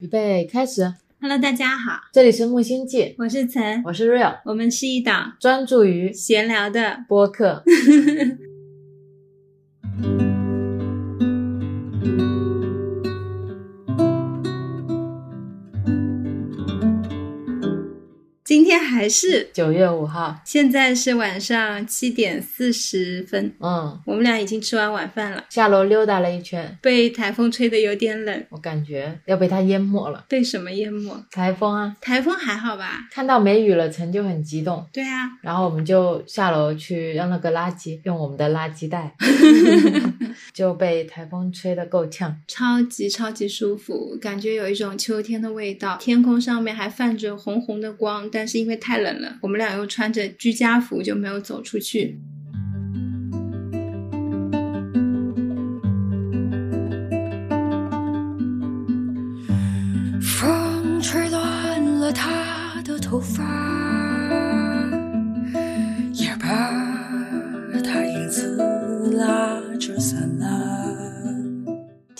预备开始，Hello，大家好，这里是木星记，我是岑，我是 Real，我们是一档专注于闲聊的。播客。天还是九月五号，现在是晚上七点四十分，嗯，我们俩已经吃完晚饭了，下楼溜达了一圈，被台风吹得有点冷，我感觉要被它淹没了。被什么淹没？台风啊，台风还好吧？看到没雨了，陈就很激动，对啊，然后我们就下楼去扔那个垃圾用我们的垃圾袋，就被台风吹得够呛。超级超级舒服，感觉有一种秋天的味道。天空上面还泛着红红的光，但是因为太冷了，我们俩又穿着居家服，就没有走出去。风吹乱了他的头发，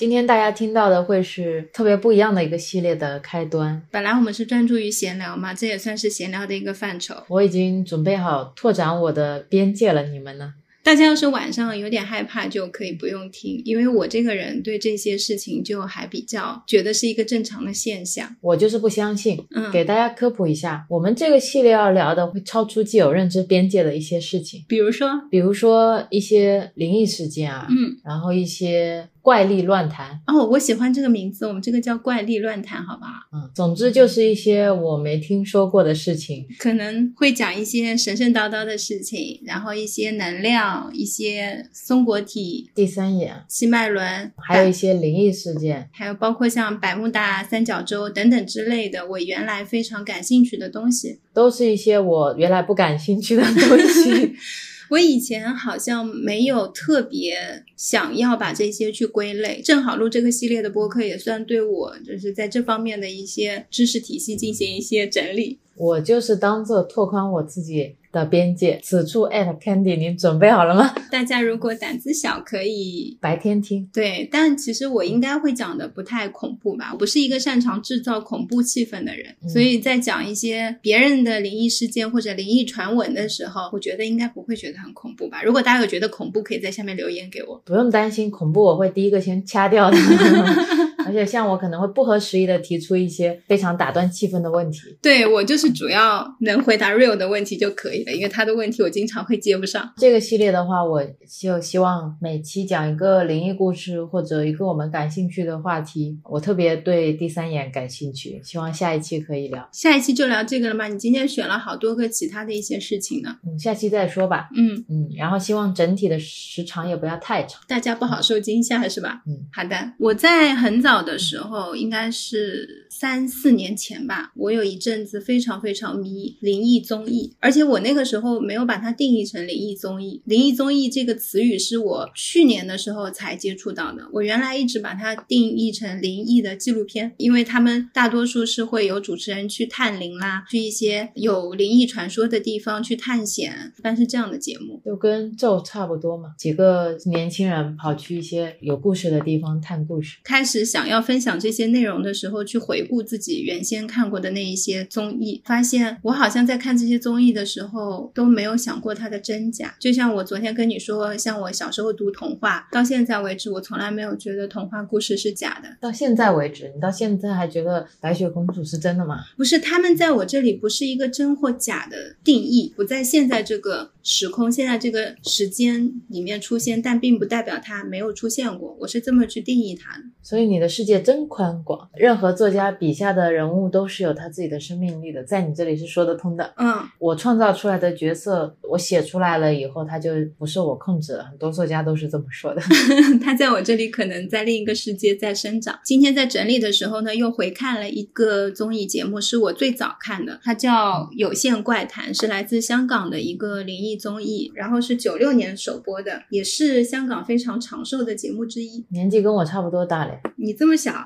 今天大家听到的会是特别不一样的一个系列的开端。本来我们是专注于闲聊嘛，这也算是闲聊的一个范畴。我已经准备好拓展我的边界了，你们呢？大家要是晚上有点害怕，就可以不用听，因为我这个人对这些事情就还比较觉得是一个正常的现象。我就是不相信。嗯，给大家科普一下，我们这个系列要聊的会超出既有认知边界的一些事情，比如说，比如说一些灵异事件啊，嗯，然后一些怪力乱谈，哦，我喜欢这个名字，我们这个叫怪力乱谈，好不好？嗯，总之就是一些我没听说过的事情。可能会讲一些神神叨叨的事情，然后一些能量，一些松果体、第三眼，七脉轮，还有一些灵异事件，还有包括像百慕大三角洲等等之类的，我原来非常感兴趣的东西。都是一些我原来不感兴趣的东西。我以前好像没有特别想要把这些去归类，正好录这个系列的播客也算对我就是在这方面的一些知识体系进行一些整理。我就是当做拓宽我自己的边界。此处 at Candy，你准备好了吗？大家如果胆子小，可以白天听。对，但其实我应该会讲的不太恐怖吧，我不是一个擅长制造恐怖气氛的人，嗯所以在讲一些别人的灵异事件或者灵异传闻的时候，我觉得应该不会觉得很恐怖吧。如果大家有觉得恐怖，可以在下面留言给我。不用担心恐怖，我会第一个先掐掉的。而且像我可能会不合时宜的提出一些非常打断气氛的问题。对我就是主要能回答 real 的问题就可以了，因为他的问题我经常会接不上。这个系列的话，我就希望每期讲一个灵异故事或者一个我们感兴趣的话题。我特别对第三眼感兴趣，希望下一期可以聊。下一期就聊这个了吗？你今天选了好多个其他的一些事情呢。嗯，下期再说吧。嗯，嗯，然后希望整体的时长也不要太长。大家不好受惊吓是吧？嗯，好的。我在很早的时候，应该是三四年前吧，我有一阵子非常非常迷灵异综艺，而且我那个时候没有把它定义成灵异综艺。灵异综艺这个词语是我去年的时候才接触到的，我原来一直把它定义成灵异的纪录片，因为他们大多数是会有主持人去探灵啦，去一些有灵异传说的地方去探险，一般是这样的节目。就跟咒差不多嘛，几个年轻人跑去一些有故事的地方探故事。开始想要分享这些内容的时候，去回顾自己原先看过的那一些综艺，发现我好像在看这些综艺的时候都没有想过它的真假。就像我昨天跟你说，像我小时候读童话，到现在为止，我从来没有觉得童话故事是假的。到现在为止，你到现在还觉得白雪公主是真的吗？不是，他们在我这里不是一个真或假的定义，不在现在这个时空、现在这个时间里面出现，但并不代表它没有出现过。我是这么去定义它的。所以你的世界真宽广，任何作家笔下的人物都是有他自己的生命力的，在你这里是说得通的。嗯，我创造出来的角色，我写出来了以后，他就不受我控制了。很多作家都是这么说的。他在我这里可能在另一个世界在生长。今天在整理的时候呢，又回看了一个综艺节目，是我最早看的，它叫《有限怪谈》，是来自香港的一个灵异综艺，然后是九六年首播的，也是香港非常长寿的节目之一。年纪跟我差不多大嘞，你这么小，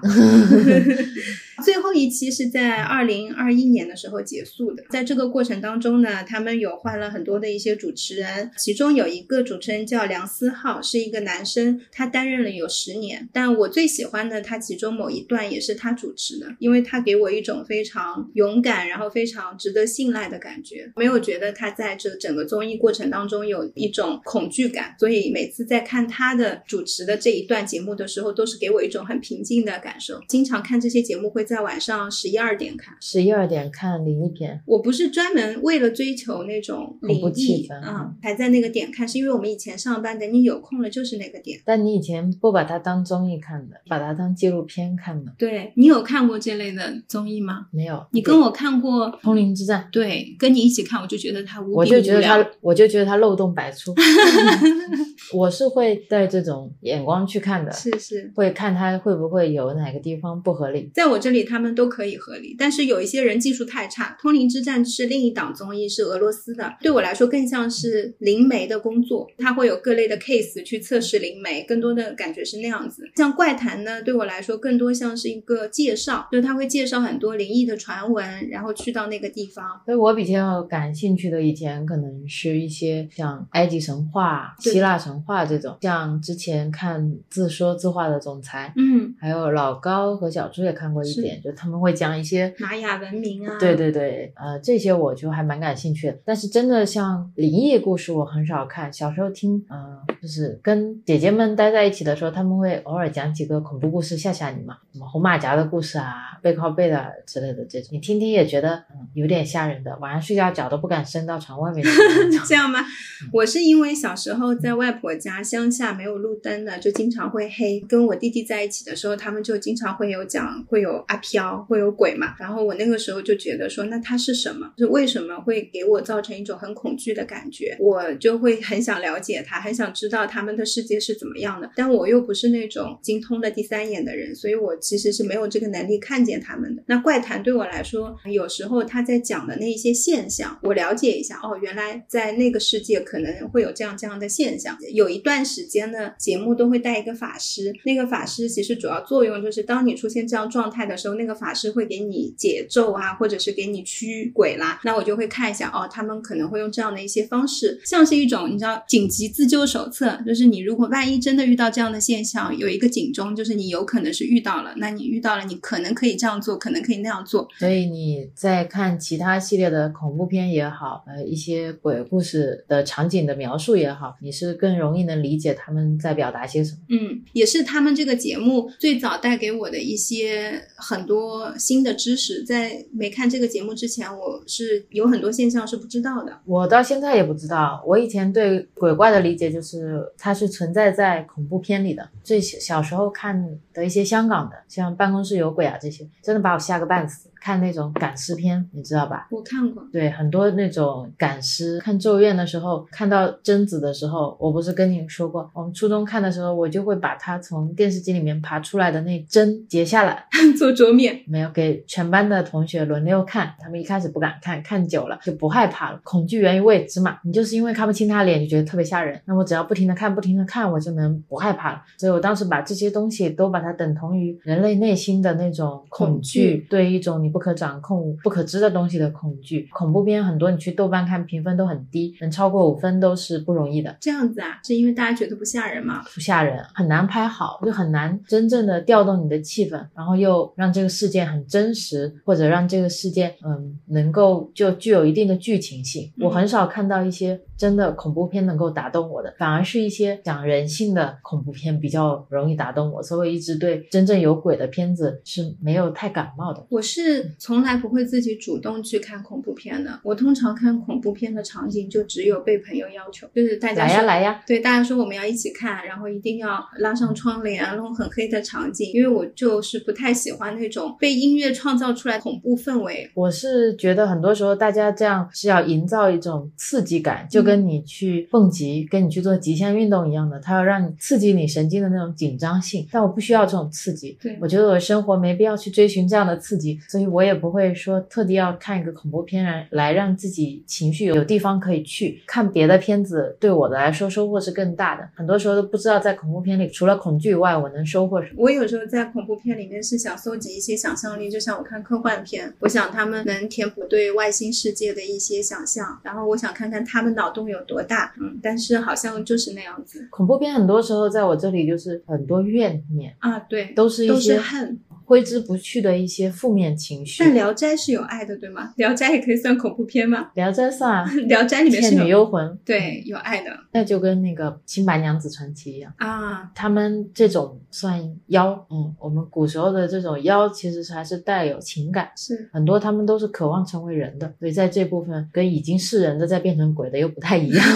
最后一期是在二零二一年的时候结束的。在这个过程当中呢，他们有换了很多的一些主持人，其中有一个主持人叫梁思浩，是一个男生，他担任了有十年。但我最喜欢的他其中某一段也是他主持的，因为他给我一种非常勇敢，然后非常值得信赖的感觉，没有觉得他在这整个综艺过程当中有一种恐惧感。所以每次在看他的主持的这一段节目的时候，都是给我一种很平静的感受。经常看这些节目会在晚上十一二点看，十一二点看灵异片，我不是专门为了追求那种灵恐怖气氛异啊、才在那个点看，是因为我们以前上班的，你有空了就是那个点。但你以前不把它当综艺看的，把它当纪录片看的，对你有看过这类的综艺吗？没有。你跟我看过《通灵之战》，对，跟你一起看，我就觉得它无比我就觉得无聊它，我就觉得它漏洞百出。我是会带这种眼光去看的，是是，会看它会不会有哪个地方不合理。在我这里他们都可以合理，但是有一些人技术太差。《通灵之战》是另一档综艺，是俄罗斯的，对我来说更像是灵媒的工作，它会有各类的 case 去测试灵媒，更多的感觉是那样子。像怪谈呢，对我来说更多像是一个介绍，就是他会介绍很多灵异的传闻，然后去到那个地方。所以我比较感兴趣的，以前可能是一些像埃及神话、希腊神话这种，像之前看自说自话的总裁，嗯，还有老高和小猪也看过一点，就他们会讲一些。玛雅文明啊，对对对，呃，这些我就还蛮感兴趣的。但是真的像灵异故事，我很少看。小时候听，呃，就是跟姐姐们待在一起的时候，他们会偶尔讲几个恐怖故事吓吓你嘛，什么红马甲的故事啊、背靠背的之类的这种，你听听也觉得嗯有点吓人的，晚上睡觉脚都不敢伸到床外面去那种。这样吗？我是因为小时候在外婆家乡下没有路灯的，就经常会黑。跟我弟弟在一起的时候，他们就经常会有讲会有阿飘，会有鬼嘛。然后我那个时候就觉得说，那它是什么？是为什么会给我造成一种很恐惧的感觉？我就会很想了解它，很想知道他们的世界是怎么样的。但我又不是那种精通的第三眼的人，所以我其实是没有这个能力看见他们的。那怪谈对我来说，有时候他在讲的那一些现象，我了解一下，哦，原来在那个世界可能会有这样这样的现象。有一段时间呢，节目都会带一个法师，那个法师其实主要作用就是，当你出现这样状态的时候，那个法师会给你解咒啊，或者是给你驱鬼啦。那我就会看一下，哦，他们可能会用这样的一些方式，像是一种你知道紧急自救手册，就是你如果万一真的遇到这样的现象，有一个警钟，就是你有可能是遇到了，那你遇到了，你可能可以这样做，可能可以那样做。所以你在看其他系列的恐怖片也好，呃，一些鬼故事的场景的描述也好，你是更容易能理解他们在表达些什么。嗯，也是他们这个节目最早带给我的一些很多新的知识。在没看这个节目之前，我是有很多现象是不知道的。我到现在也不知道，我以前对鬼怪的理解就是它是存在在恐怖片里的。最小小时候看的一些香港的，像《办公室有鬼》啊这些，真的把我吓个半死。看那种赶尸片，你知道吧？我看过，对，很多那种赶尸。看《咒怨》的时候，看到贞子的时候，我不是跟你说过，我们初中看的时候，我就会把它从电视机里面爬出来的那针截下来，做桌面。没有给全班的同学轮流看。他们一开始不敢看，看久了就不害怕了。恐惧源于未知嘛，你就是因为看不清他脸，就觉得特别吓人。那我只要不停的看，不停的看，我就能不害怕了。所以我当时把这些东西都把它等同于人类内心的那种恐惧，对一种你不可掌控、不可知的东西的恐惧。恐怖片很多，你去豆瓣看评分都很低，能超过五分都是不容易的。这样子啊，是因为大家觉得不吓人吗？不吓人，很难拍好，就很难真正的调动你的气氛，然后又让这个事件很真实，或者让这个事件嗯能够就具有一定的剧情性。嗯我很少看到一些真的恐怖片能够打动我的，反而是一些讲人性的恐怖片比较容易打动我，所以我一直对真正有鬼的片子是没有太感冒的。我是从来不会自己主动去看恐怖片的。我通常看恐怖片的场景就只有被朋友要求，就是大家来呀来呀，对大家说我们要一起看，然后一定要拉上窗帘，弄很黑的场景，因为我就是不太喜欢那种被音乐创造出来恐怖氛围。我是觉得很多时候大家这样是要营造一种刺激感，就跟你去蹦极、跟你去做极限运动一样的，它要让你刺激你神经的那种紧张性。但我不需要这种刺激，对我觉得我生活没必要去追寻这样的刺激，所以我也不会说特地要看一个恐怖片来来让自己情绪有地方可以去。看别的片子对我的来说收获是更大的，很多时候都不知道在恐怖片里除了恐惧以外，我能收获什么。我有时候在恐怖片里面是想搜集一些想象力，就像我看科幻片，我想他们能填补对外星世界的一些想象，然后我想看看他们脑洞有多大，嗯，但是好像就是那样子恐怖片很多时候在我这里就是很多怨念，啊，对，都是一都是些恨。挥之不去的一些负面情绪。但《聊斋》是有爱的，对吗？《聊斋》也可以算恐怖片吗？聊斋算啊，《聊斋》里面是倩女幽魂，对有爱的那就跟那个《新白娘子传奇》一样。啊，他们这种算妖，嗯，我们古时候的这种妖其实是还是带有情感，是很多他们都是渴望成为人的，所以在这部分跟已经是人的再变成鬼的又不太一样。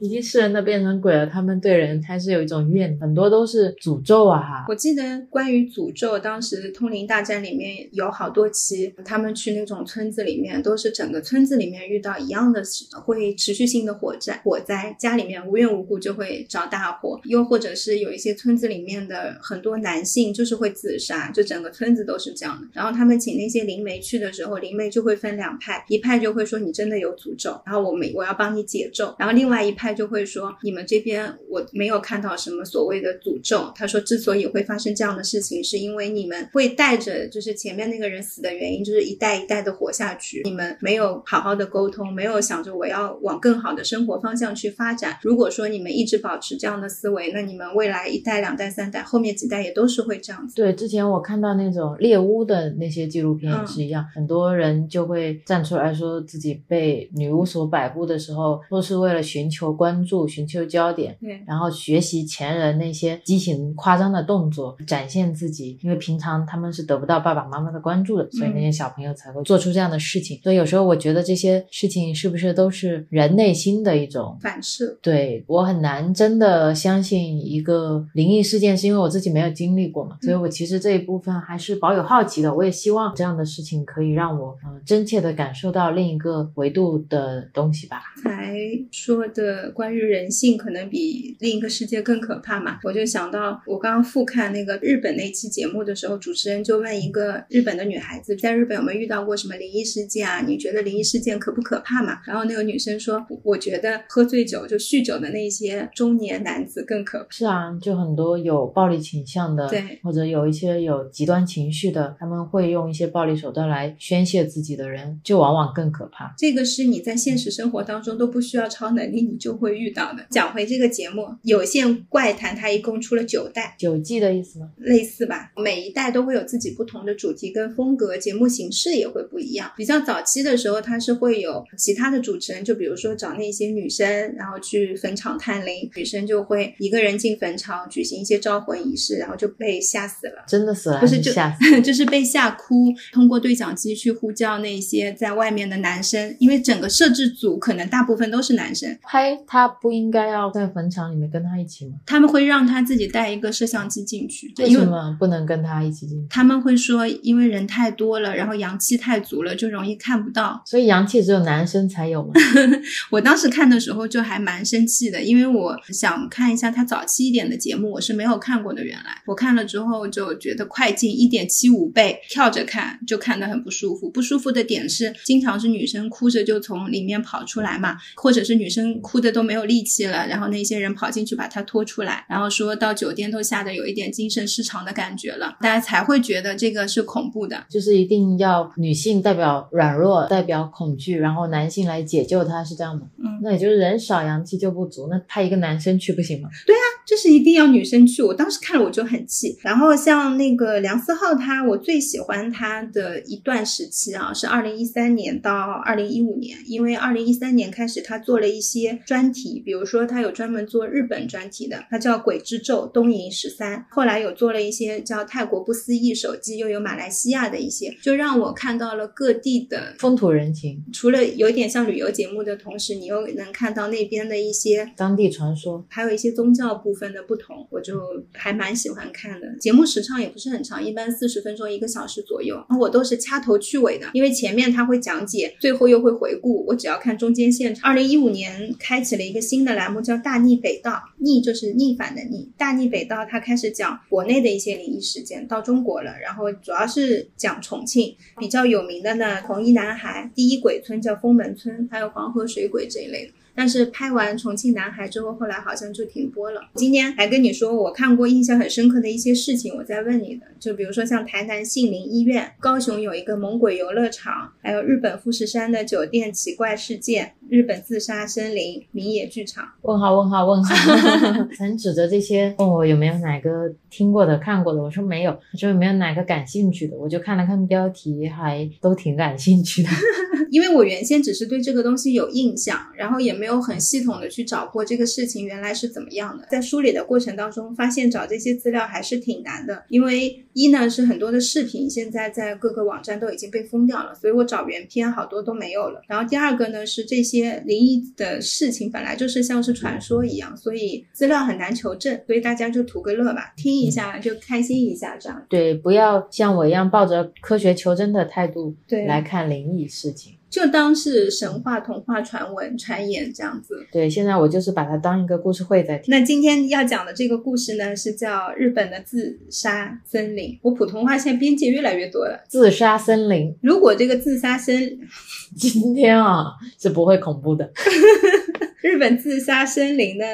已经是人的变成鬼了，他们对人还是有一种怨，很多都是诅咒啊哈。我记得关于诅咒，当时《通灵大战》里面有好多期，他们去那种村子里面，都是整个村子里面遇到一样的，会持续性的火灾，火灾家里面无缘无故就会着大火，又或者是有一些村子里面的很多男性就是会自杀，就整个村子都是这样的。然后他们请那些灵媒去的时候，灵媒就会分两派，一派就会说你真的有诅咒，然后我们我要帮你解咒，然后另外一派就会说你们这边我没有看到什么所谓的诅咒。他说之所以会发生这样的事情，是因为你们会带着就是前面那个人死的原因，就是一代一代的活下去，你们没有好好的沟通，没有想着我要往更好的生活方向去发展。如果说你们一直保持这样的思维，那你们未来一代、两代、三代，后面几代也都是会这样子。对，之前我看到那种猎巫的那些纪录片嗯也是一样，很多人就会站出来说自己被女巫所摆布的时候，都是为了寻求关注、寻求焦点，对，然后学习前人那些畸形夸张的动作，展现自己。因为平常他们是得不到爸爸妈妈的关注的，所以那些小朋友才会做出这样的事情。所以有时候我觉得这些事情是不是都是人内心的一种反射。对我很难真的相信一个灵异事件，是因为我自己没有经历过嘛，所以我其实这一部分还是保有好奇的。我也希望这样的事情可以让我嗯、呃真切的感受到另一个维度的东西吧。才说的关于人性可能比另一个世界更可怕嘛，我就想到我刚刚复看那个日本那期节目的时候，主持人就问一个日本的女孩子，在日本有没有遇到过什么灵异事件啊？你觉得灵异事件可不可怕嘛？然后那个女生说，我觉得喝醉酒就酗酒的那些中年男子更可怕。是啊，就很多有暴力倾向的，对或者有一些有极端情绪的，他们会用一些暴力手段来宣泄自己的人，就往往更可怕。这个是你在现实生活当中都不需要超能力，你就会遇到的。讲回这个节目，《有线怪谈》它一共出了九代，九季的意思吗？类似吧，每一代都会有自己不同的主题跟风格，节目形式也会不一样。比较早期的时候，它是会有其他的主持人，就比如说找那些女生，然后去坟场探灵，女生就会一个人进坟场举行一些招魂仪式，然后就被吓死了。真的死了不是就是吓死？就是被吓哭，通过对讲机去呼叫那些在外面的男生，因为整个摄制组可能大部分都是男生，拍他不应该要在坟场里面跟他一起吗？他们会让他自己带一个摄像机进去，为因为什么不能跟他一起进去？他们会说，因为人太多了，然后阳气太足了，就容易看不到。所以阳气只有男生才有吗？我当时看的时候就还蛮生气的，因为我想看一下他早期一点的节目，我是没有看过的。原来我看了之后就觉得快进一点七五倍，跳着看就看得很不舒服。不舒服的点是，经常是女生哭着就从里面跑出来嘛，或者是女生哭的都没有力气了，然后那些人跑进去把她拖出来，然后说到酒店都吓得有一点精神失常的感觉了，大家才会觉得这个是恐怖的。就是一定要女性代表软弱，代表恐惧，然后男性来解救她，是这样吗？嗯那也就是人少阳气就不足，那派一个男生去不行吗？对啊就是一定要女生去，我当时看了我就很气。然后像那个梁思浩他，我最喜欢他的一段时期啊，是二零一三年到二零一五年，因为二零一三年开始他做了一些专题，比如说他有专门做日本专题的，他叫《鬼之咒》东瀛十三，后来有做了一些叫泰国不思议手机，又有马来西亚的一些，就让我看到了各地的。风土人情、除了有点像旅游节目的同时，你又能看到那边的一些当地传说，还有一些宗教部分的不同，我就还蛮喜欢看的。节目时长也不是很长，一般四十分钟一个小时左右。我都是掐头去尾的，因为前面他会讲解，最后又会回顾，我只要看中间现场。二零一五年开启了一个新的栏目，叫“大逆北道”，逆就是逆反的逆，大逆北道，它开始讲国内的一些灵异事时间，到中国了，然后主要是讲重庆比较有名的呢，红衣男孩、第一鬼村叫封门村，还有黄河水鬼这一类的。但是拍完《重庆男孩》之后，后来好像就停播了。今天还跟你说我看过印象很深刻的一些事情，我在问你的，就比如说像台南杏林医院、高雄有一个猛鬼游乐场，还有日本富士山的酒店奇怪事件、日本自杀森林、明野剧场。问号问号问号，曾 指着这些问我有没有哪个听过的、看过的，我说没有，他说有没有哪个感兴趣的，我就看了看标题，还都挺感兴趣的。因为我原先只是对这个东西有印象，然后也没有很系统的去找过这个事情原来是怎么样的。在梳理的过程当中，发现找这些资料还是挺难的，因为一呢是很多的视频现在在各个网站都已经被封掉了，所以我找原片好多都没有了。然后第二个呢是这些灵异的事情本来就是像是传说一样，所以资料很难求证，所以大家就图个乐吧，听一下就开心一下这样。对，不要像我一样抱着科学求真的态度对来看灵异事情。就当是神话、童话、传闻、传言这样子。对，现在我就是把它当一个故事会在听。那今天要讲的这个故事呢，是叫日本的自杀森林。我普通话现在边界越来越多了。自杀森林，如果这个自杀森，今天啊是不会恐怖的。日本自杀森林呢，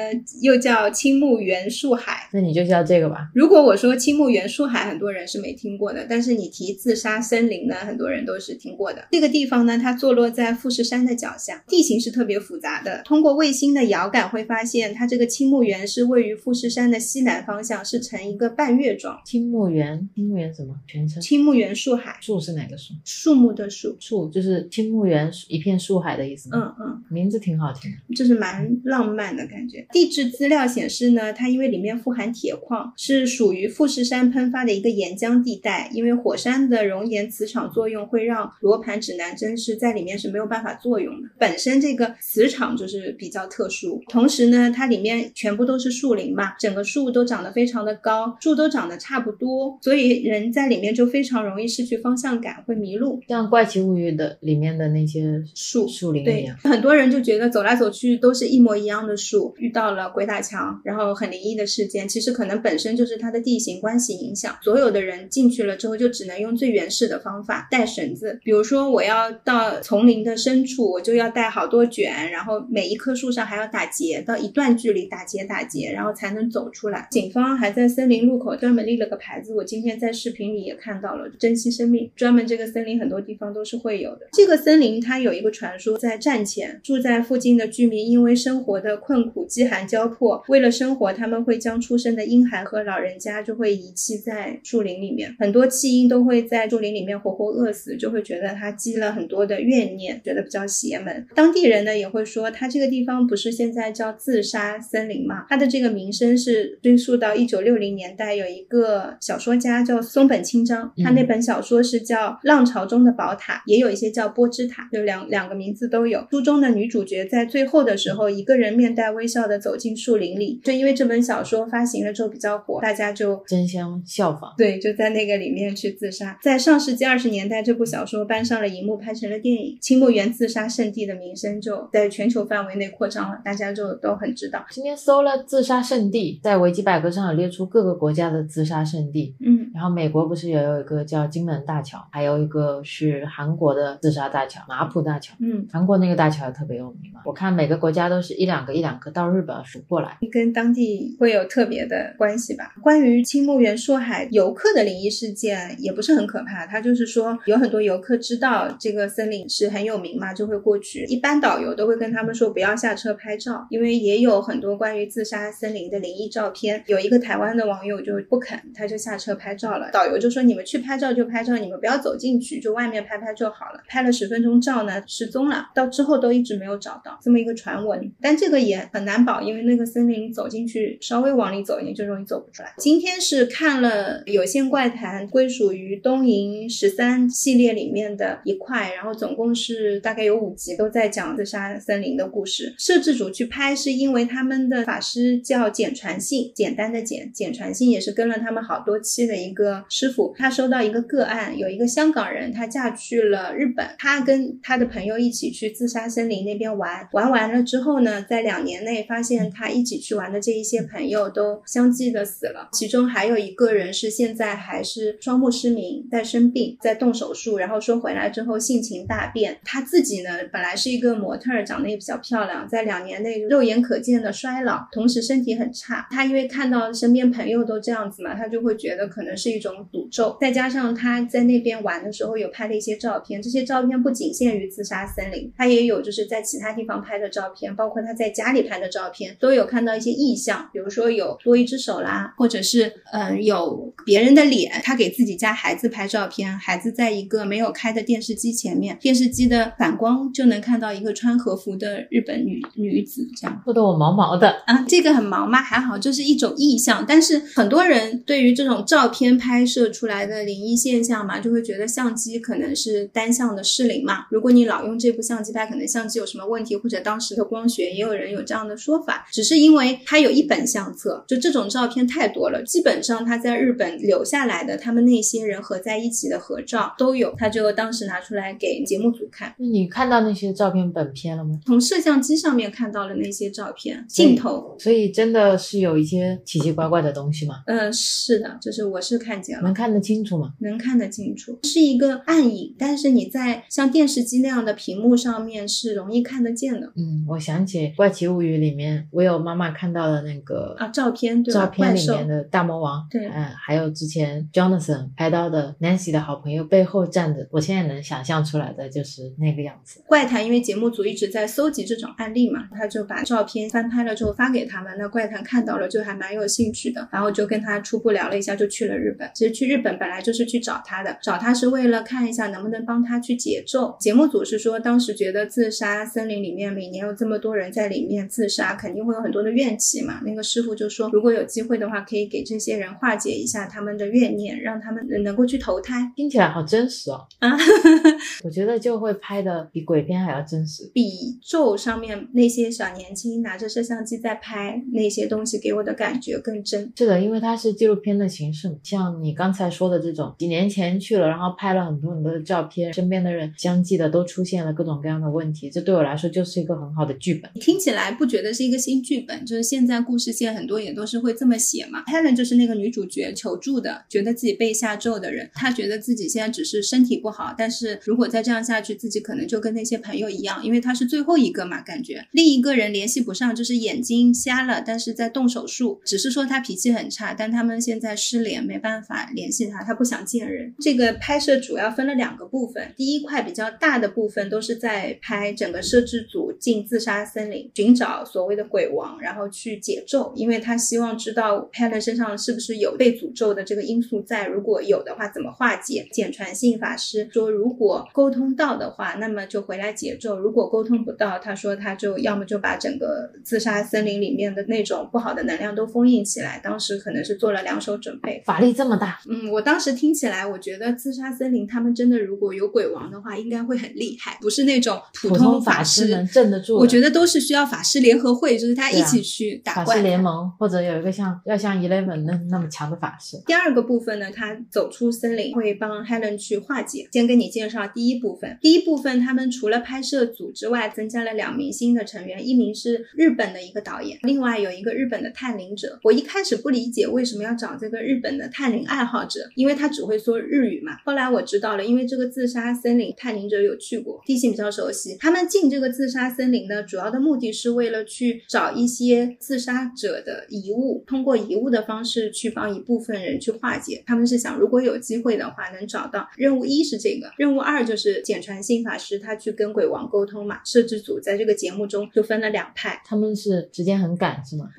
又叫青木原树海。那你就叫这个吧。如果我说青木原树海，很多人是没听过的，但是你提自杀森林呢，很多人都是听过的。这个地方呢，它坐落在富士山的脚下，地形是特别复杂的。通过卫星的遥感会发现，它这个青木原是位于富士山的西南方向，是呈一个半月状。青木原，青木原什么全称？青木原树海，树是哪个树？树木的树。树就是青木原一片树海的意思吗？嗯嗯，名字挺好听的。就是蛮浪漫的感觉。地质资料显示呢，它因为里面富含铁矿，是属于富士山喷发的一个岩浆地带。因为火山的熔岩磁场作用会让罗盘指南针是在里面是没有办法作用的。本身这个磁场就是比较特殊，同时呢，它里面全部都是树林嘛，整个树都长得非常的高，树都长得差不多，所以人在里面就非常容易失去方向感，会迷路。像《怪奇物语》的里面的那些树树林一对样，，很多人就觉得走来走去都都是一模一样的树，遇到了鬼打墙，然后很灵异的事件，其实可能本身就是它的地形关系影响。所有的人进去了之后，就只能用最原始的方法带绳子。比如说，我要到丛林的深处，我就要带好多卷，然后每一棵树上还要打结，到一段距离打结打结，然后才能走出来。警方还在森林路口专门立了个牌子，我今天在视频里也看到了，珍惜生命。专门这个森林很多地方都是会有的。这个森林它有一个传说，在战前住在附近的居民因为生活的困苦、饥寒交迫，为了生活，他们会将出生的婴孩和老人家就会遗弃在树林里面，很多弃婴都会在树林里面活活饿死，就会觉得他积了很多的怨念，觉得比较邪门。当地人呢也会说，他这个地方不是现在叫自杀森林嘛？它的这个名声是追溯到一九六零年代，有一个小说家叫松本清张，他那本小说是叫《浪潮中的宝塔》，也有一些叫波之塔，就两两个名字都有。书中的女主角在最后的时候，一个人面带微笑的走进树林里，就因为这本小说发行了之后比较火，大家就争相效仿。对，就在那个里面去自杀。在上世纪二十年代，这部小说搬上了荧幕，拍成了电影，青木原自杀圣地的名声就在全球范围内扩张了，大家就都很知道。今天搜了自杀圣地，在维基百科上有列出各个国家的自杀圣地。嗯，然后美国不是也有一个叫金门大桥，还有一个是韩国的自杀大桥马浦大桥。嗯，韩国那个大桥也特别有名嘛，我看每个国家家都是一两个一两个，到日本数过来。跟当地会有特别的关系吧。关于青木原树海游客的灵异事件，也不是很可怕。他就是说，有很多游客知道这个森林是很有名嘛，就会过去。一般导游都会跟他们说不要下车拍照，因为也有很多关于自杀森林的灵异照片。有一个台湾的网友就不肯，他就下车拍照了。导游就说：“你们去拍照就拍照，你们不要走进去，就外面拍拍就好了。”拍了十分钟照呢，失踪了，到之后都一直没有找到这么一个传闻。但这个也很难保，因为那个森林走进去，稍微往里走一点就容易走不出来。今天是看了《有线怪谈》归属于东瀛十三系列里面的一块，然后总共是大概有五集都在讲自杀森林的故事。摄制组去拍是因为他们的法师叫简传信，简单的简，简传信也是跟了他们好多期的一个师傅。他收到一个个案，有一个香港人，他嫁去了日本，他跟他的朋友一起去自杀森林那边玩，玩完了之后呢，在两年内发现他一起去玩的这一些朋友都相继的死了，其中还有一个人是现在还是双目失明，在生病，在动手术，然后说回来之后性情大变。他自己呢，本来是一个模特，长得也比较漂亮，在两年内肉眼可见的衰老，同时身体很差。他因为看到身边朋友都这样子嘛，他就会觉得可能是一种诅咒。再加上他在那边玩的时候有拍了一些照片，这些照片不仅限于自杀森林，他也有就是在其他地方拍的照片，包括他在家里拍的照片，都有看到一些异象，比如说有多一只手啦，或者是嗯有别人的脸。他给自己家孩子拍照片，孩子在一个没有开的电视机前面，电视机的反光就能看到一个穿和服的日本女女子，这样说的我毛毛的。啊，这个很毛吗？还好，这是一种意象。但是很多人对于这种照片拍摄出来的灵异现象嘛，就会觉得相机可能是单向的失灵嘛。如果你老用这部相机拍，可能相机有什么问题，或者当时的光学，也有人有这样的说法。只是因为他有一本相册，就这种照片太多了，基本上他在日本留下来的，他们那些人合在一起的合照都有，他就当时拿出来给节目组看。那你看到那些照片本片了吗？从摄像机上面看到了那些照片镜头，所以真的是有一些奇奇怪怪的东西吗？嗯，是的，就是我是看见了，能看得清楚吗？能看得清楚，是一个暗影，但是你在像电视机那样的屏幕上面是容易看得见的。嗯，我想起《怪奇物语》里面，我有妈妈看到的那个啊照片，对照片里面的大魔王，对嗯，还有之前 Jonathan 拍到的 Nancy 的好朋友背后站着，我现在能想象出来的就是那个样子。怪谈，因为节目组一直在搜集这种案例嘛，他就把照片翻拍了之后发给他们。那怪谈看到了，就还蛮有兴趣的，然后就跟他初步聊了一下，就去了日本。其实去日本本来就是去找他的，找他是为了看一下能不能帮他去解咒。节目组是说，当时觉得自杀森林里面每年有这么多人在里面自杀，肯定会有很多的怨气嘛。那个师傅就说，如果有机会的话，可以给这些人化解一下他们的怨念，让他们能够去投胎听起来好真实哦，啊。我觉得就会拍的比鬼片还要真实。比咒上面那些小年轻拿着摄像机在拍那些东西，给我的感觉更真。是的，因为它是纪录片的形式嘛，像你刚才说的这种，几年前去了，然后拍了很多很多的照片，身边的人相继的都出现了各种各样的问题，这对我来说就是一个很好的剧本。听起来不觉得是一个新剧本，就是现在故事线很多也都是会这么写嘛。Helen 就是那个女主角求助的，觉得自己被下咒的人，她觉得自己现在只是身体不好，但是如果再这样下去，自己可能就跟那些朋友一样，因为她是最后一个嘛，感觉另一个人联系不上，就是眼睛瞎了，但是在动手术，只是说他脾气很差，但他们现在失联，没办法联系他，他不想见人。这个拍摄主要分了两个部分，第一块比较大的部分都是在拍整个摄制组进自杀森林，寻找所谓的鬼王，然后去解咒，因为他希望知道 Helen 身上是不是有被诅咒的这个因素在，如果有的话怎么化解。简传信法师说，如果沟通到的话，那么就回来解咒；如果沟通不到，他说他就要么就把整个自杀森林里面的那种不好的能量都封印起来。当时可能是做了两手准备。法力这么大，嗯，我当时听起来，我觉得自杀森林他们真的如果有鬼王的话，应该会很厉害，不是那种普普通法师师能镇得住的。我觉得都是需要法师联合会，就是他一起去打怪。法师联盟或者有一个像要像 Eleven 那那么强的法师，第二个部分呢，他走出森林会帮 Helen 去化解。先跟你介绍第一部分。第一部分，他们除了拍摄组之外，增加了两名新的成员，一名是日本的一个导演，另外有一个日本的探灵者。我一开始不理解为什么要找这个日本的探灵爱好者，因为他只会说日语嘛。后来我知道了，因为这个自杀森林探灵者有去过，地形比较熟悉。他们进这个自杀森林呢，主要的目的是为了去找一些自杀者的遗物，通过遗物的方式去帮一部分人去化解。他们是想，如果有机会的话，能找到。任务一是这个，任务二就是简传信法师他去跟鬼王沟通嘛。摄制组在这个节目中就分了两派，他们是时间很赶是吗？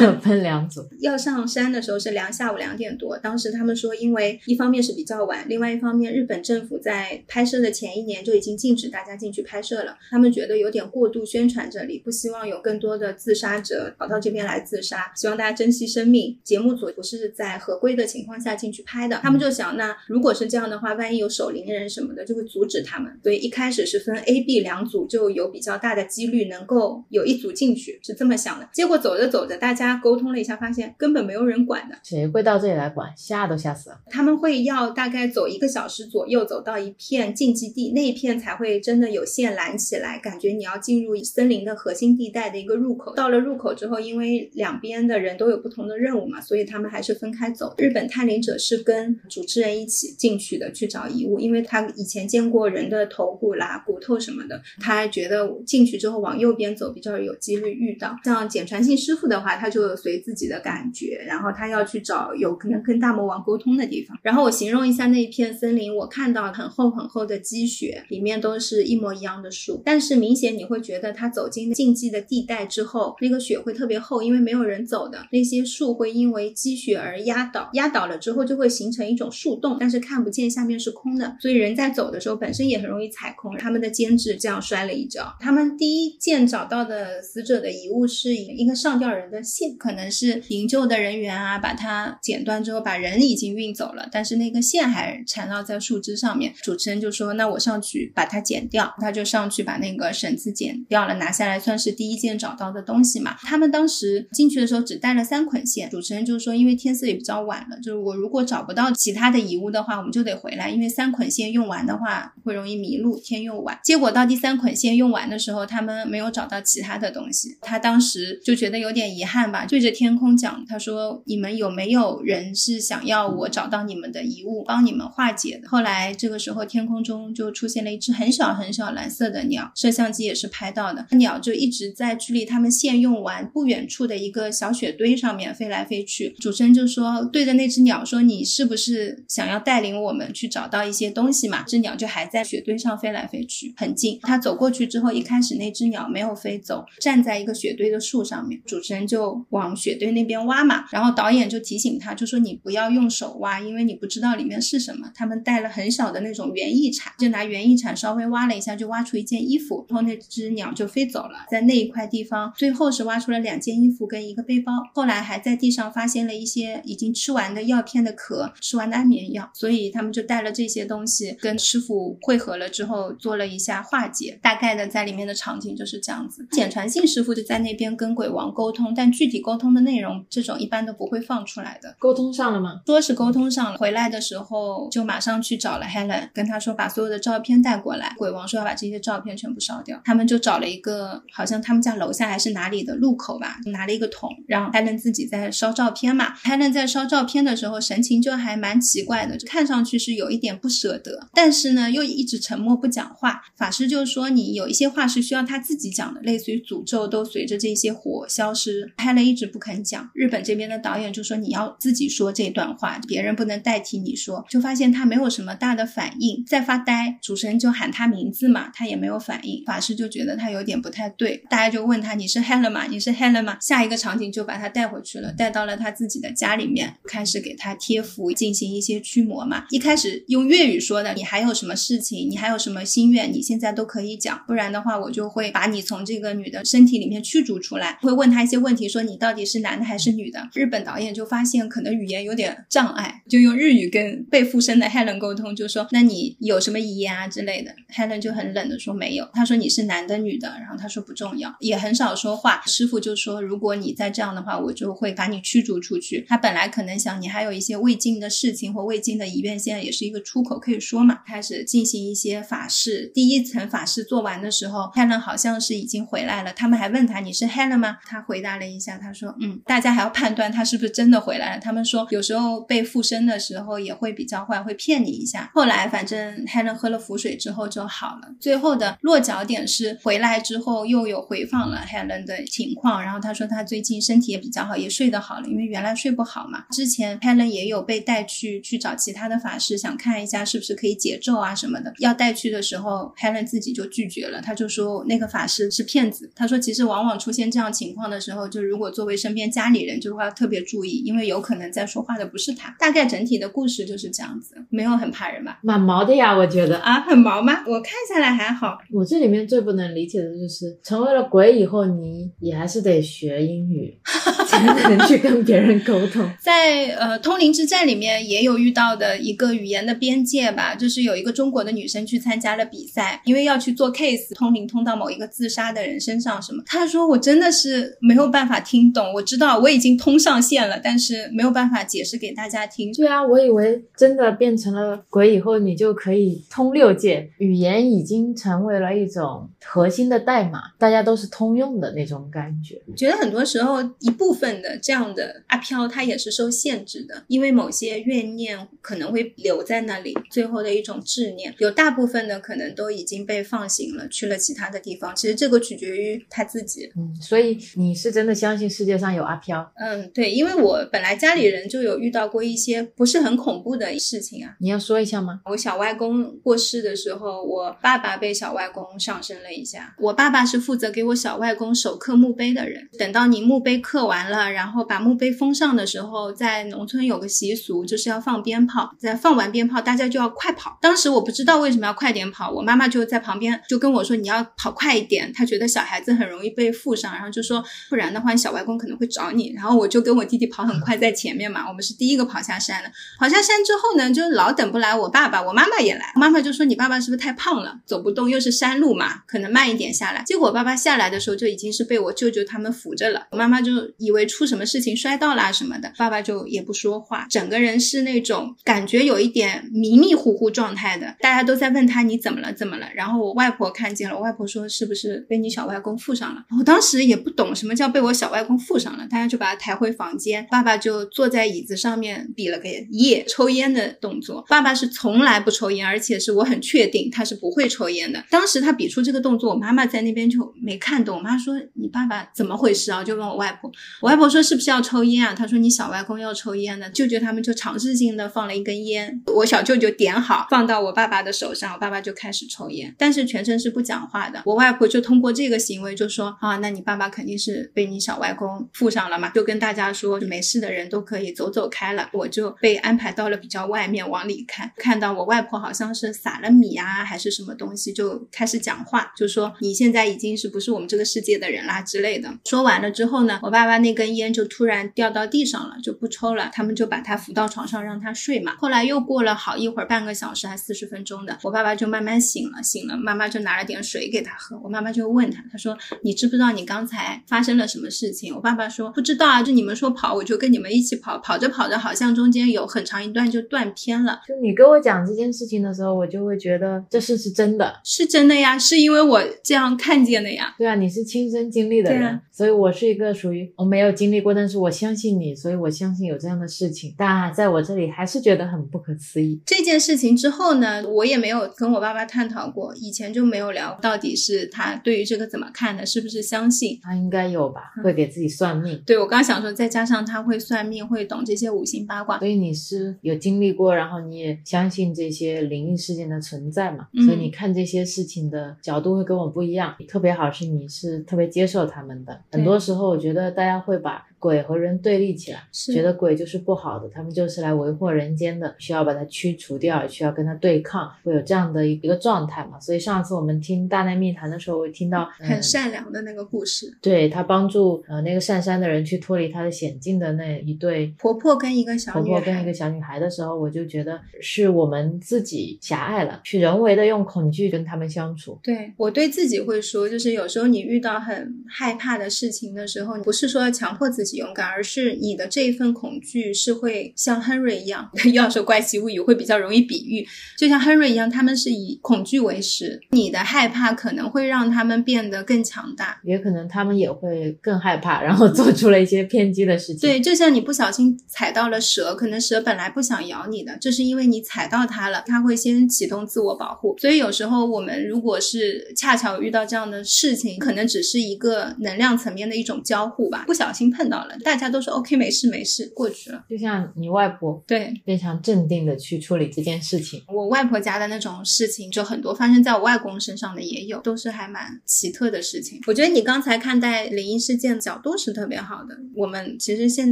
要 分两组。要上山的时候是两下午两点多，当时他们说，因为一方面是比较晚，另外一方面日本政府在拍摄的前一年就已经禁止大家进去拍摄了，他们觉得有点过度宣传这里，不希望有更多的自杀者跑到这边来自杀，希望大家珍惜生命。节目组不是在合规的情况下进去拍的，他们就想，那如果是这样的话，万一有守灵人什么的，就会阻止他们。所以一开始是分 A、B 两组，就有比较大的几率能够有一组进去，是这么想的。结果走着走着，大家沟通了一下，发现根本没有人管的。谁会到这里来管？吓都吓死了。他们会要大概走一个小时左右，走到一片禁忌地，那一片才会真的有线拦起来，感觉你要进入森林的核心地带的一个入口。到了入口之后，因为两边的人都有不同的任务嘛，所以他们还是分开走。日本探灵者是跟主持人一起进去的，去找遗物，因为他以前见过人的头骨啦、骨头什么的，他还觉得进去之后往右边走比较有几率遇到。像简传信师傅的话，他就随自己的感觉，然后他要去找有可能跟大魔王沟通的地方。然后我形容一下那一片森林，我看到很厚很厚的积雪，里面都是一模一样的树，但是明显你会觉得他走进禁忌的地带之后，那个雪会特别厚，因为没有人走的那些树会因为积雪而压倒，压倒了之后就会形成一种树洞，但是看不见下面是空的，所以人在走的时候本身也很容易踩空。他们的监制这样摔了一跤。他们第一件找到的死者的遗物是一个上吊人的线，可能是营救的人员啊把它剪断之后把人已经运走了，但是那个线还缠绕在树枝上面。主持人就说：“那我上去把它剪掉。”他就上去把那个绳子剪掉了，拿下来算是第一件找到的东西嘛。他们当时进去的时候只带了三捆线，主持人就说：“因为天色也比较晚了，就是我如果找不到其他的遗物的话，我们就得回来，因为三捆线用完的话会容易迷路，天又晚。”结果到第三捆线用完的时候，他们没有找到其他的东西。他当时就觉得有点遗憾吧，对着天空讲：“他说你们有没有人是想要我找到你们的遗物，帮你们化解的？”后来这个时候天空中就出现了一只很小很小蓝色的鸟，摄像机也是拍到的。那鸟就一直在距离他们线用完不远处的一个小雪堆上面飞来飞去。主持人就说对着那只鸟说：“你是不是想要带领我们去找到一些东西嘛？”这鸟就还在雪堆上飞来飞去，很近。他走过去之后，一开始那只鸟没有飞走，站在一个雪堆的树上面。主持人就往雪堆那边挖嘛，然后导演就提醒他，就说：“你不要用手挖，因为你不知道里面是什么。”他们带了很小的那种园艺铲，就拿园艺铲稍微挖了一下，就挖出一件衣服，然后那只鸟就飞走了。在那一块地方，最后是挖出了两件衣服跟一个背包。后来还在地上发现了一些已经吃完的药片的壳，吃完的安眠药。所以他们就带了这些东西，跟师傅汇合了之后，做了一下化解。大概的在里面的场景就是这样子。简传信师傅就在那边跟鬼王沟通，但具体沟通的内容，这种一般都不会放出来的。沟通上了吗？说是沟通上了，回来的时候就马上去找了 Helen，跟他说把所有的照片带过来。鬼王说要把这些照片全部烧掉。他们就找了一一个好像他们家楼下还是哪里的路口吧，拿了一个桶，让 Helen 自己在烧照片嘛。Helen 在烧照片的时候神情就还蛮奇怪的，就看上去是有一点不舍得，但是呢又一直沉默不讲话。法师就说你有一些话是需要他自己讲的，类似于诅咒都随着这些火消失。Helen 一直不肯讲。日本这边的导演就说你要自己说这段话，别人不能代替你说。就发现他没有什么大的反应，在发呆。主持人就喊他名字嘛，他也没有反应。法师就觉得他有有点不太对，大家就问他你是 Helen 吗？你是 Helen 吗？下一个场景就把他带回去了，带到了他自己的家里面，开始给他贴符，进行一些驱魔嘛。一开始用粤语说的，你还有什么事情？你还有什么心愿？你现在都可以讲，不然的话我就会把你从这个女的身体里面驱逐出来。会问他一些问题，说你到底是男的还是女的？日本导演就发现可能语言有点障碍，就用日语跟被附身的 Helen 沟通，就说那你有什么遗言啊之类的。Helen 就很冷的说没有。他说你是男的女的，然后他说不重要，也很少说话。师傅就说如果你再这样的话，我就会把你驱逐出去。他本来可能想你还有一些未尽的事情或未尽的遗愿，现在也是一个出口可以说嘛。开始进行一些法事，第一层法事做完的时候，Helen 好像是已经回来了。他们还问他你是 Helen 吗？他回答了一下，他说嗯。大家还要判断他是不是真的回来了。他们说有时候被附身的时候也会比较坏，会骗你一下。后来反正 Helen 喝了符水之后就好了。最后的落脚点是回来之后又有回访了 Helen 的情况，然后他说他最近身体也比较好，也睡得好了，因为原来睡不好嘛。之前 Helen 也有被带去去找其他的法师，想看一下是不是可以解咒啊什么的。要带去的时候，Helen 自己就拒绝了，他就说那个法师是骗子。他说其实往往出现这样情况的时候，就如果作为身边家里人，就会要特别注意，因为有可能在说话的不是他。大概整体的故事就是这样子，没有很怕人吧？蛮毛的呀，我觉得啊，很毛吗？我看下来还好。我这里面最不能理解的就是，成为了鬼以后，你也还是得学英语，才能去跟别人沟通。在呃《通灵之战》里面也有遇到的一个语言的边界吧，就是有一个中国的女生去参加了比赛，因为要去做 case，通灵通到某一个自杀的人身上什么。她说我真的是没有办法听懂，我知道我已经通上线了，但是没有办法解释给大家听。对啊，我以为真的变成了鬼以后，你就可以通六界，语言已经成为了一种核心的的代码，大家都是通用的那种感觉。觉得很多时候一部分的这样的阿飘，它也是受限制的，因为某些怨念可能会留在那里，最后的一种执念，有大部分的可能都已经被放行了，去了其他的地方。其实这个取决于他自己。嗯，所以你是真的相信世界上有阿飘？嗯，对，因为我本来家里人就有遇到过一些不是很恐怖的事情啊。你要说一下吗？我小外公过世的时候，我爸爸被小外公上身了一下。我我爸爸是负责给我小外公手刻墓碑的人。等到你墓碑刻完了，然后把墓碑封上的时候，在农村有个习俗，就是要放鞭炮。在放完鞭炮，大家就要快跑。当时我不知道为什么要快点跑，我妈妈就在旁边就跟我说：“你要跑快一点。”她觉得小孩子很容易被附上，然后就说：“不然的话，小外公可能会找你。”然后我就跟我弟弟跑很快在前面嘛，我们是第一个跑下山的。跑下山之后呢，就老等不来我爸爸，我妈妈也来。妈妈就说：“你爸爸是不是太胖了，走不动？又是山路嘛，可能慢一点下来。”结果爸爸下来的时候就已经是被我舅舅他们扶着了。我妈妈就以为出什么事情摔到啦什么的，爸爸就也不说话，整个人是那种感觉有一点迷迷糊糊状态的。大家都在问他你怎么了怎么了？然后我外婆看见了，我外婆说是不是被你小外公附上了？我当时也不懂什么叫被我小外公附上了，大家就把他抬回房间，爸爸就坐在椅子上面比了个耶抽烟的动作。爸爸是从来不抽烟，而且是我很确定他是不会抽烟的。当时他比出这个动作，我妈妈在那边就没看懂。我妈说你爸爸怎么回事啊？就问我外婆。我外婆说是不是要抽烟啊？她说你小外公要抽烟的。舅舅他们就尝试性的放了一根烟，我小舅舅点好放到我爸爸的手上，我爸爸就开始抽烟，但是全程是不讲话的。我外婆就通过这个行为就说啊，那你爸爸肯定是被你小外公附上了嘛？就跟大家说，没事的人都可以走走开了。我就被安排到了比较外面往里看，看到我外婆好像是撒了米啊还是什么东西，就开始讲话，就说你现在已经是不是我们这个世界的人啦之类的。说完了之后呢，我爸爸那根烟就突然掉到地上了，就不抽了。他们就把他扶到床上让他睡嘛。后来又过了好一会儿，半个小时还四十分钟的，我爸爸就慢慢醒了，醒了，妈妈就拿了点水给他喝。我妈妈就问他，他说你知不知道你刚才发生了什么事情？我爸爸说不知道啊，就你们说跑，我就跟你们一起跑，跑着跑着好像中间有很长一段就断片了。就你跟我讲这件事情的时候，我就会觉得这事是真的，是真的呀，是因为我这样看见的呀。对啊，你是亲身经历的人，所以我是一个属于我没有经历过，但是我相信你，所以我相信有这样的事情，但在我这里还是觉得很不可思议。这件事情之后呢，我也没有跟我爸爸探讨过，以前就没有聊到底是他对于这个怎么看的，是不是相信。他应该有吧，嗯会给自己算命。对我刚想说，再加上他会算命，会懂这些五行八卦，所以你是有经历过，然后你也相信这些灵异事件的存在嘛？嗯所以你看这些事情的角度会跟我不一样。特别好是你是特别接受他们的。很多时候我觉得大家会把鬼和人对立起来，是觉得鬼就是不好的，他们就是来为祸人间的，需要把它驱除掉，需要跟他对抗，会有这样的一个状态嘛。所以上次我们听大内密谈的时候，我听到、嗯很善良的那个故事。对他帮助呃那个上山的人去脱离他的险境的那一对婆婆跟一个小女孩，婆婆跟一个小女孩的时候，我就觉得是我们自己狭隘了，去人为的用恐惧跟他们相处。对我对自己会说，就是有时候你遇到很害怕的事情的时候，不是说要强迫自己勇敢，而是你的这一份恐惧是会像亨瑞一样，要说怪奇物语会比较容易比喻，就像亨瑞一样，他们是以恐惧为食，你的害怕可能会让他们变得更强大。也可能他们也会更害怕，然后做出了一些偏激的事情。对，就像你不小心踩到了蛇，可能蛇本来不想咬你的，这是因为你踩到它了，它会先启动自我保护。所以有时候我们如果是恰巧遇到这样的事情，可能只是一个能量层面的一种交互吧，不小心碰到了，大家都说 OK 没事没事过去了。就像你外婆对非常镇定的去处理这件事情。我外婆家的那种事情，就很多发生在我外公身上的也有，都是还蛮奇特的事情。我觉得你刚才看待灵异事件的角度是特别好的。我们其实现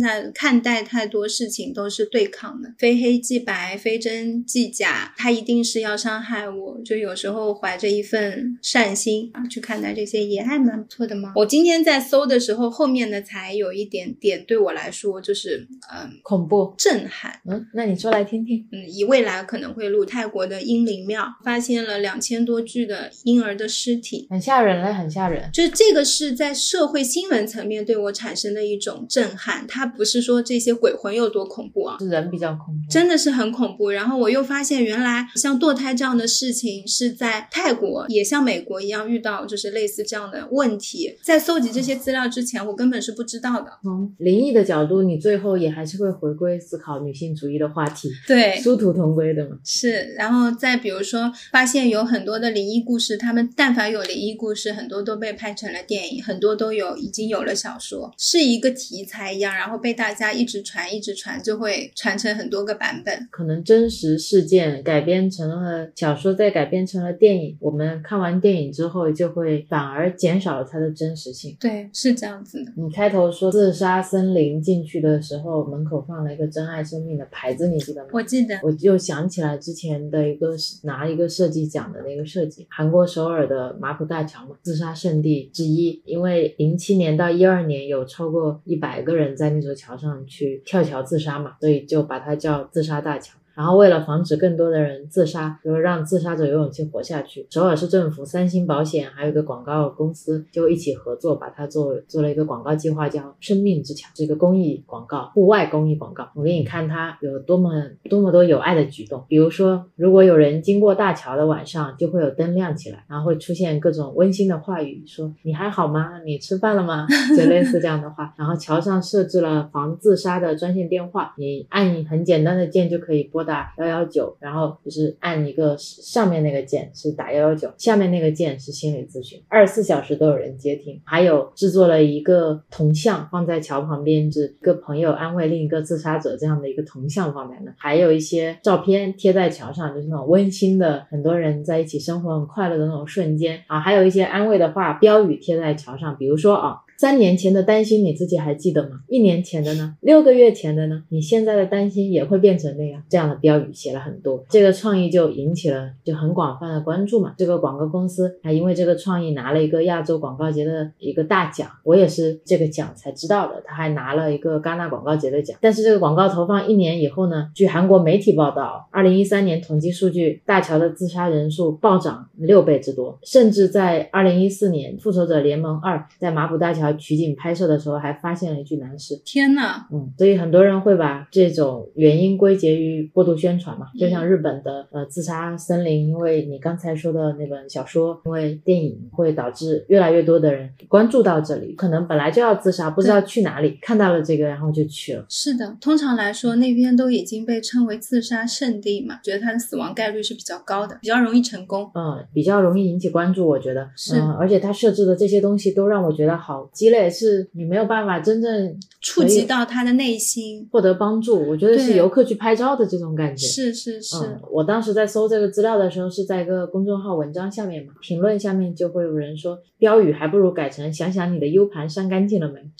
在看待太多事情都是对抗的，非黑即白，非真即假，他一定是要伤害我。就有时候怀着一份善心啊去看待这些，也还蛮不错的嘛。我今天在搜的时候，后面的才有一点点对我来说就是嗯恐怖。震撼。嗯，那你说来听听。嗯，以未来可能会录泰国的英灵庙，发现了两千多具的婴儿的尸体。很吓人嘞，很吓人。就是这个是在社会新闻层面对我产生的一种震撼，它不是说这些鬼魂有多恐怖啊，是人比较恐怖。真的是很恐怖。然后我又发现，原来像堕胎这样的事情是在泰国，也像美国一样遇到就是类似这样的问题。在搜集这些资料之前，我根本是不知道的。从灵异的角度，你最后也还是会回归思考女性主义的话题，对，殊途同归的嘛。是，然后再比如说，发现有很多的灵异故事，他们但凡有灵异故事，很多都被拍成了电影，很多都有已经有了小说，是一个题材一样，然后被大家一直传，一直传，就会传成很多个版本。可能真实事件改编成了小说，再改编成了电影，我们看完电影之后，就会反而减少了它的真实性。对，是这样子的。你开头说自杀森林进去的时候，门口放了一个珍爱生命的牌子，你记得吗？我记得，我就想起来之前的一个拿一个设计奖的那个设计，韩国首尔的马浦大桥嘛，自杀圣地之一。因为零七年到一二年有超过一百个人在那座桥上去跳桥自杀嘛，所以就把它叫自杀大桥。然后为了防止更多的人自杀，就是让自杀者有勇气活下去，首尔市政府、三星保险还有一个广告公司就一起合作，把它做做了一个广告计划，叫“生命之桥”，是一个公益广告，户外公益广告。我给你看它有多么多么多有爱的举动，比如说，如果有人经过大桥的晚上，就会有灯亮起来，然后会出现各种温馨的话语，说“你还好吗？你吃饭了吗？”就类似这样的话。然后桥上设置了防自杀的专线电话，你按很简单的键就可以拨。打幺幺九，然后就是按一个上面那个键是打幺幺九，下面那个键是心理咨询，二十四小时都有人接听。还有制作了一个铜像放在桥旁边，是一个朋友安慰另一个自杀者这样的一个铜像放在那，还有一些照片贴在桥上，就是那种温馨的，很多人在一起生活很快乐的那种瞬间啊，还有一些安慰的话标语贴在桥上，比如说啊。三年前的担心你自己还记得吗？一年前的呢？六个月前的呢？你现在的担心也会变成那样？这样的标语写了很多，这个创意就引起了就很广泛的关注嘛。这个广告公司还因为这个创意拿了一个亚洲广告节的一个大奖，我也是这个奖才知道的。他还拿了一个戛纳广告节的奖。但是这个广告投放一年以后呢？据韩国媒体报道，二零一三年统计数据，大桥的自杀人数暴涨六倍之多，甚至在二零一四年，《复仇者联盟二》在马浦大桥。取景拍摄的时候还发现了一具男尸，天呐，嗯，所以很多人会把这种原因归结于过度宣传嘛，就像日本的呃自杀森林，因为你刚才说的那本小说，因为电影会导致越来越多的人关注到这里，可能本来就要自杀，不知道去哪里，看到了这个然后就去了。是的，通常来说那边都已经被称为自杀圣地嘛，觉得它的死亡概率是比较高的，比较容易成功，嗯，比较容易引起关注，我觉得。是，而且他设置的这些东西都让我觉得好。积累是你没有办法真正触及到他的内心，获得帮助。我觉得是游客去拍照的这种感觉。是是是。我当时在搜这个资料的时候，是在一个公众号文章下面嘛，评论下面就会有人说，标语还不如改成“想想你的 U 盘删干净了没。”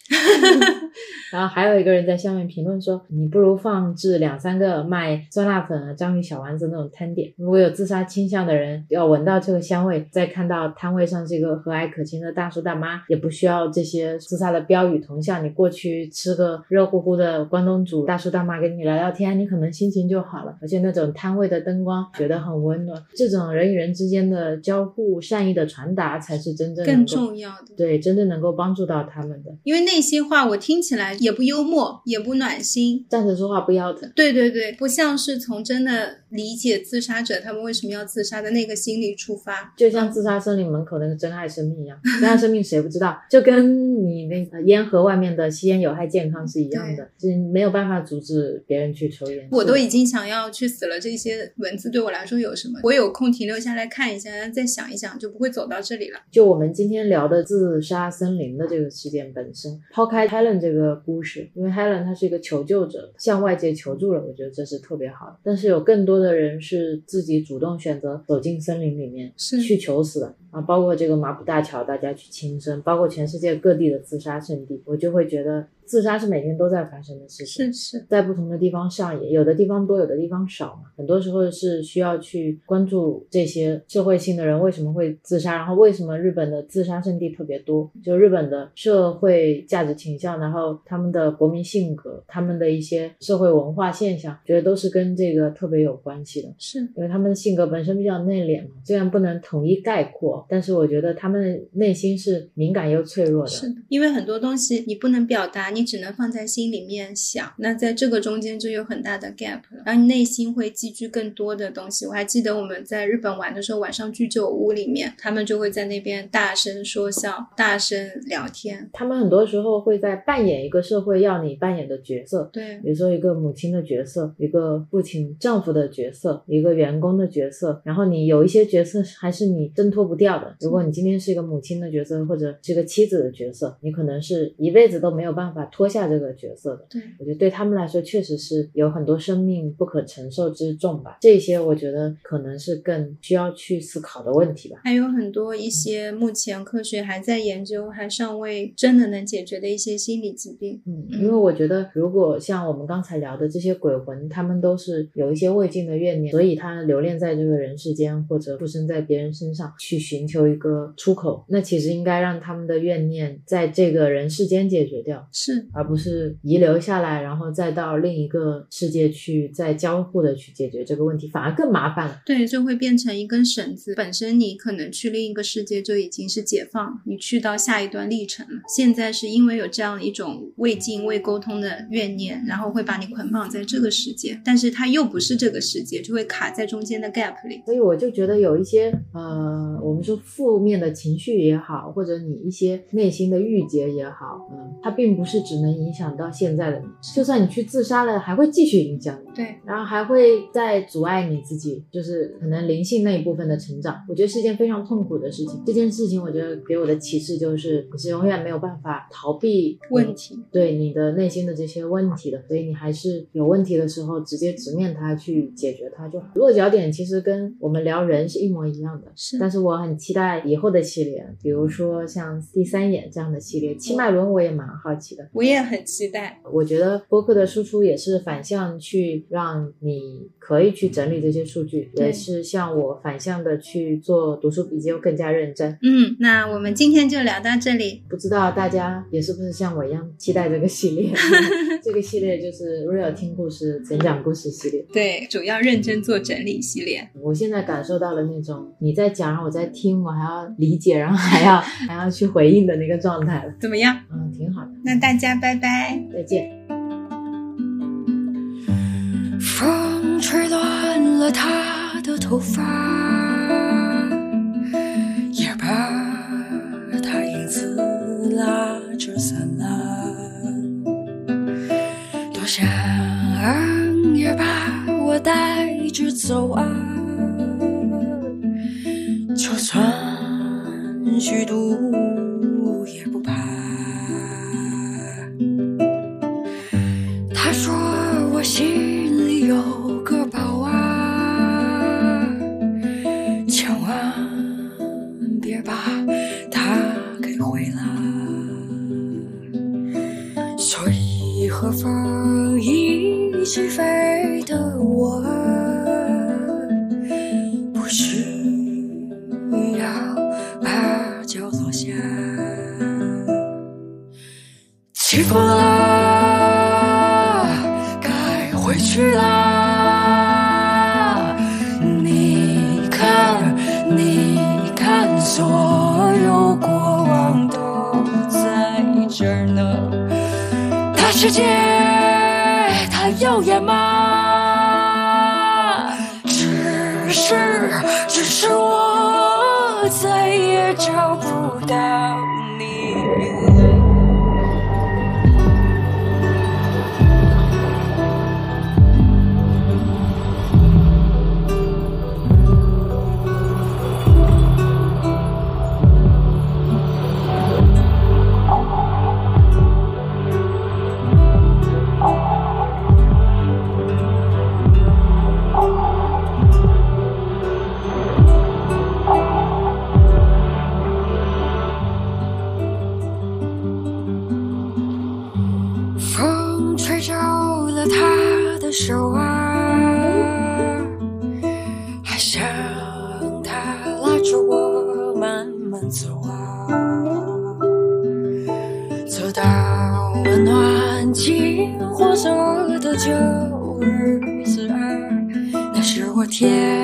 然后还有一个人在下面评论说，你不如放置两三个卖酸辣粉啊、章鱼小丸子那种摊点。如果有自杀倾向的人，要闻到这个香味，再看到摊位上这个和蔼可亲的大叔大妈，也不需要这些自杀的标语铜像，你过去吃个热乎乎的关东煮，大叔大妈跟你聊聊天，你可能心情就好了。而且那种摊位的灯光，觉得很温暖。这种人与人之间的交互、善意的传达，才是真正更重要的。对，真正能够帮助到他们的。因为那些话我听起来。也不幽默，也不暖心，站着说话不腰疼。对对对，不像是从真的理解自杀者他们为什么要自杀的那个心理出发。就像自杀森林门口那个真爱生命一样，真爱生命谁不知道？就跟你那个烟盒外面的吸烟有害健康是一样的，是没有办法阻止别人去抽烟。我都已经想要去死了，这些文字对我来说有什么？我有空停留下来看一下，再想一想，就不会走到这里了。就我们今天聊的自杀森林的这个事件本身，抛开 Helen 这个故事，因为 Helen 她是一个求救者，向外界求助了，我觉得这是特别好的。但是有更多的人是自己主动选择走进森林里面去求死的啊，包括这个马浦大桥，大家去轻生，包括全世界各地的自杀圣地，我就会觉得自杀是每天都在发生的事情，是是，在不同的地方上演，有的地方多，有的地方少嘛。很多时候是需要去关注这些社会性的人为什么会自杀，然后为什么日本的自杀圣地特别多，就日本的社会价值倾向，然后他们的国民性格，他们的一些社会文化现象，觉得都是跟这个特别有关系的。是因为他们的性格本身比较内敛嘛，虽然不能统一概括，但是我觉得他们内心是敏感又脆弱的。是的，因为很多东西你不能表达，你只能放在心里面想，那在这个中间就有很大的 gap 了，然后你内心会积聚更多的东西。我还记得我们在日本玩的时候，晚上居酒屋里面，他们就会在那边大声说笑，大声聊天。他们很多时候会在扮演一个社会要你扮演的角色，对比如说一个母亲的角色，一个父亲、丈夫的角色，一个员工的角色。然后你有一些角色还是你挣脱不掉的。如果你今天是一个母亲的角色，或者是一个妻子的角色，你可能是一辈子都没有办法脱下这个角色的。对，我觉得对他们来说，确实是有很多生命不可承受之重吧。这些我觉得可能是更需要去思考的问题吧。还有很多一些目前科学还在研究，还尚未真的能解决的一些心理疾病。嗯，因为我觉得，如果像我们刚才聊的这些鬼魂，他们都是有一些未尽的怨念，所以他留恋在这个人世间，或者附身在别人身上，去寻求一个出口。那其实应该让他们的怨念在这个人世间解决掉，是而不是遗留下来，然后再到另一个世界去再交互的去解决这个问题，反而更麻烦了。对，就会变成一根绳子。本身你可能去另一个世界就已经是解放，你去到下一段历程了。现在是因为有这样一种未尽未沟通的怨念，然后会把你捆绑在这个世界，但是它又不是这个世界，就会卡在中间的 gap 里。所以我就觉得有一些呃，我们说负面的情绪也好，或者你一些内心的郁结也好，嗯，它并不是只能影响到现在的你，就算你去自杀了，还会继续影响你。对，然后还会再阻碍你自己，就是可能灵性那一部分的成长，我觉得是一件非常痛苦的事情。这件事情，我觉得给我的启示就是，你是永远没有办法逃避问题对你的内心的这些问题的，所以你还是有问题的时候，直接直面它去解决它就好。落脚点其实跟我们聊人是一模一样的，是但是我很期待以后的系列，比如说像第三眼这样的系列，七脉轮我也蛮好奇的。我也很期待。我觉得播客的输出也是反向去让你可以去整理这些数据，也是像我反向的去做读书笔记，又更加认真。嗯，那我们今天就聊到这里。不知道大家也是不是像我一样期待这个系列？这个系列就是 Real 听故事、成长故事系列。对，主要认真做整理系列。我现在感受到了那种你在讲，然后我在听，我还要理解，然后还要还要去回应的那个状态了。怎么样？嗯，挺好的。那大家拜拜。再见。风吹乱了他的头发，也把他影子拉着散了，多想也把我带着走啊，就算虚度我心里有旧日子儿，那时我天